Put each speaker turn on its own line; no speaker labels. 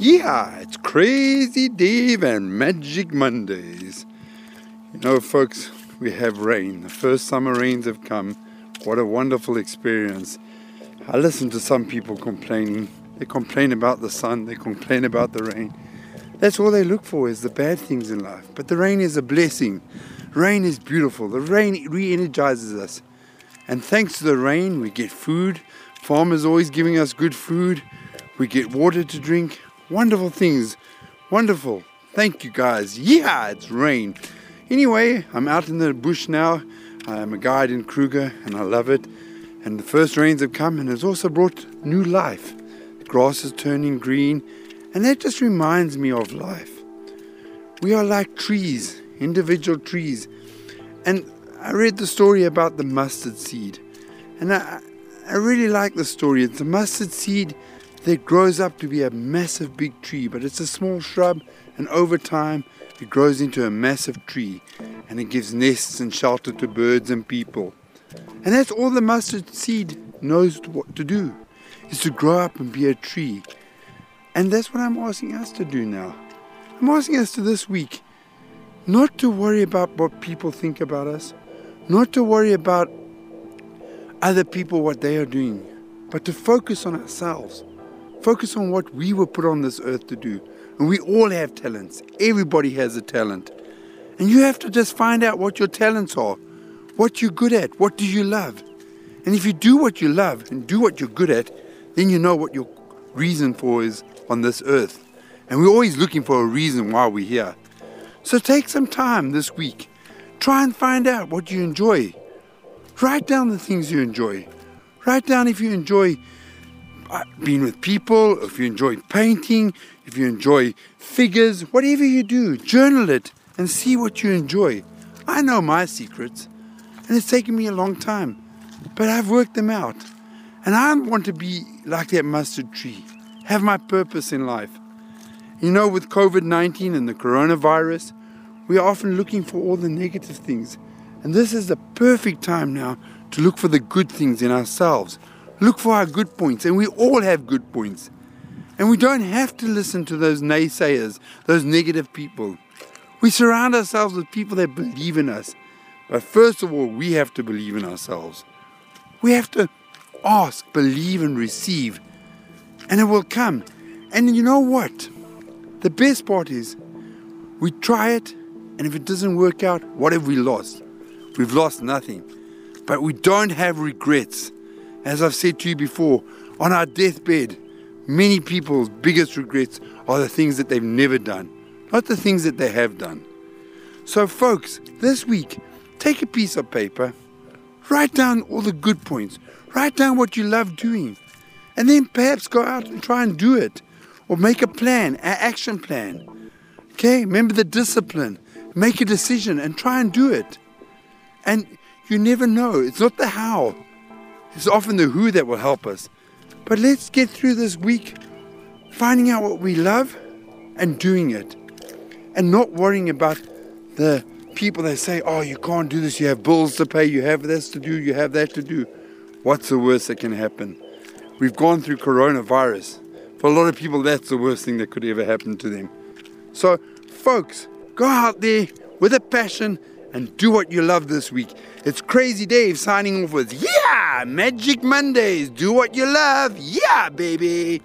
Yeah, it's Crazy Dave and Magic Mondays. You know, folks, we have rain. The first summer rains have come. What a wonderful experience. I listen to some people complaining. They complain about the sun, they complain about the rain. That's all they look for is the bad things in life. But the rain is a blessing. Rain is beautiful. The rain re energizes us. And thanks to the rain, we get food. Farmers always giving us good food. We get water to drink. Wonderful things. Wonderful. Thank you guys. Yeah, it's rain. Anyway, I'm out in the bush now. I'm a guide in Kruger and I love it. And the first rains have come and it's also brought new life. The grass is turning green and that just reminds me of life. We are like trees, individual trees. And I read the story about the mustard seed. And I, I really like the story. It's a mustard seed that grows up to be a massive big tree, but it's a small shrub, and over time it grows into a massive tree and it gives nests and shelter to birds and people. And that's all the mustard seed knows what to do is to grow up and be a tree. And that's what I'm asking us to do now. I'm asking us to this week not to worry about what people think about us, not to worry about other people, what they are doing, but to focus on ourselves. Focus on what we were put on this earth to do. And we all have talents. Everybody has a talent. And you have to just find out what your talents are, what you're good at, what do you love. And if you do what you love and do what you're good at, then you know what your reason for is on this earth. And we're always looking for a reason why we're here. So take some time this week. Try and find out what you enjoy. Write down the things you enjoy. Write down if you enjoy Uh, being with people, if you enjoy painting, if you enjoy figures, whatever you do, journal it and see what you enjoy. I know my secrets, and it's taken me a long time, but I've worked them out. And I want to be like that mustard tree, have my purpose in life. You know, with COVID 19 and the coronavirus, we are often looking for all the negative things. And this is the perfect time now to look for the good things in ourselves. Look for our good points, and we all have good points. And we don't have to listen to those naysayers, those negative people. We surround ourselves with people that believe in us. But first of all, we have to believe in ourselves. We have to ask, believe, and receive, and it will come. And you know what? The best part is we try it, and if it doesn't work out, what have we lost? We've lost nothing. But we don't have regrets. As I've said to you before, on our deathbed, many people's biggest regrets are the things that they've never done, not the things that they have done. So, folks, this week, take a piece of paper, write down all the good points, write down what you love doing, and then perhaps go out and try and do it, or make a plan, an action plan. Okay, remember the discipline, make a decision and try and do it. And you never know, it's not the how, it's often the who that will help us. But let's get through this week finding out what we love and doing it. And not worrying about the people that say, oh, you can't do this, you have bills to pay, you have this to do, you have that to do. What's the worst that can happen? We've gone through coronavirus. For a lot of people, that's the worst thing that could ever happen to them. So, folks, go out there with a passion and do what you love this week. It's Crazy Dave signing off with Yeah, Magic Mondays. Do what you love. Yeah, baby.